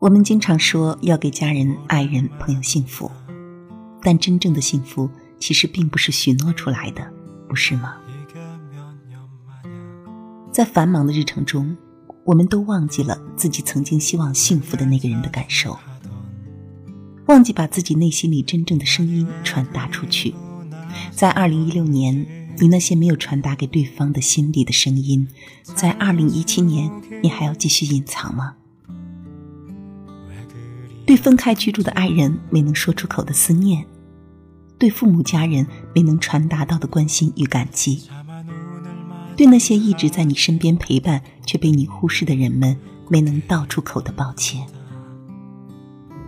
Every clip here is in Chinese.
我们经常说要给家人、爱人、朋友幸福，但真正的幸福其实并不是许诺出来的，不是吗？在繁忙的日程中，我们都忘记了自己曾经希望幸福的那个人的感受，忘记把自己内心里真正的声音传达出去。在二零一六年，你那些没有传达给对方的心里的声音，在二零一七年，你还要继续隐藏吗？对分开居住的爱人没能说出口的思念，对父母家人没能传达到的关心与感激。对那些一直在你身边陪伴却被你忽视的人们，没能道出口的抱歉；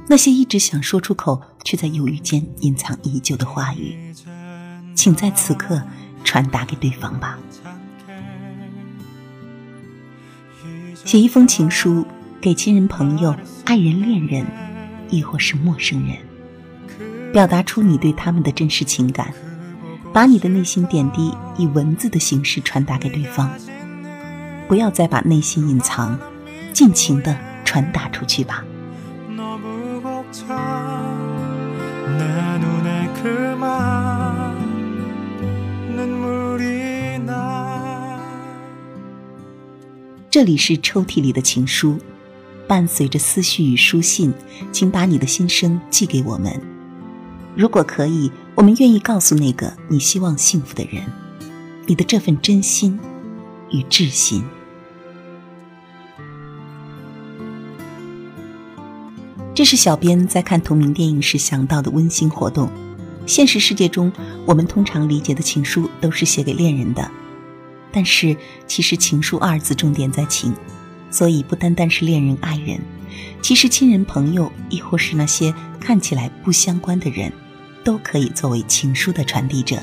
那些一直想说出口却在犹豫间隐藏已久的话语，请在此刻传达给对方吧。写一封情书给亲人、朋友、爱人、恋人，亦或是陌生人，表达出你对他们的真实情感。把你的内心点滴以文字的形式传达给对方，不要再把内心隐藏，尽情的传达出去吧。这里是抽屉里的情书，伴随着思绪与书信，请把你的心声寄给我们。如果可以。我们愿意告诉那个你希望幸福的人，你的这份真心与至心。这是小编在看同名电影时想到的温馨活动。现实世界中，我们通常理解的情书都是写给恋人的，但是其实“情书”二字重点在情，所以不单单是恋人、爱人，其实亲人、朋友，亦或是那些看起来不相关的人。都可以作为情书的传递者。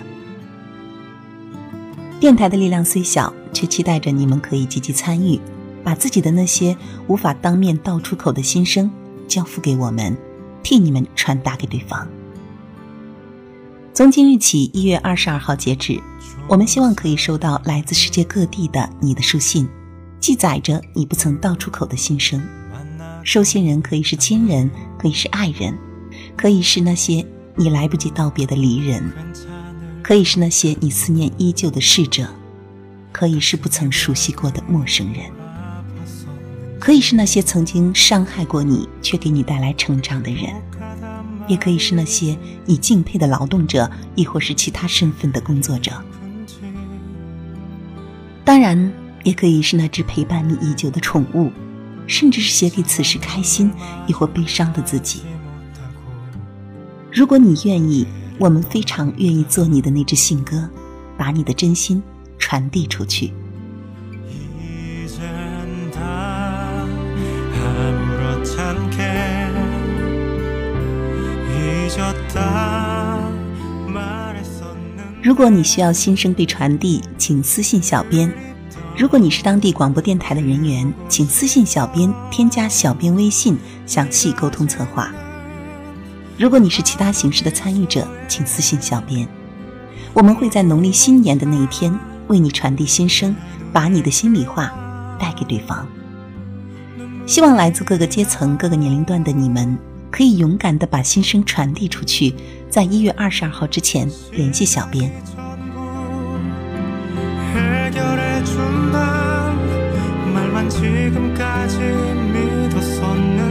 电台的力量虽小，却期待着你们可以积极参与，把自己的那些无法当面道出口的心声交付给我们，替你们传达给对方。从今日起，一月二十二号截止，我们希望可以收到来自世界各地的你的书信，记载着你不曾道出口的心声。收信人可以是亲人，可以是爱人，可以是那些。你来不及道别的离人，可以是那些你思念依旧的逝者，可以是不曾熟悉过的陌生人，可以是那些曾经伤害过你却给你带来成长的人，也可以是那些你敬佩的劳动者，亦或是其他身份的工作者。当然，也可以是那只陪伴你已久的宠物，甚至是写给此时开心亦或悲伤的自己。如果你愿意，我们非常愿意做你的那只信鸽，把你的真心传递出去。如果你需要心声被传递，请私信小编。如果你是当地广播电台的人员，请私信小编，添加小编微信，详细沟通策划。如果你是其他形式的参与者，请私信小编，我们会在农历新年的那一天为你传递心声，把你的心里话带给对方。希望来自各个阶层、各个年龄段的你们，可以勇敢的把心声传递出去，在一月二十二号之前联系小编。 지금까지 믿었었는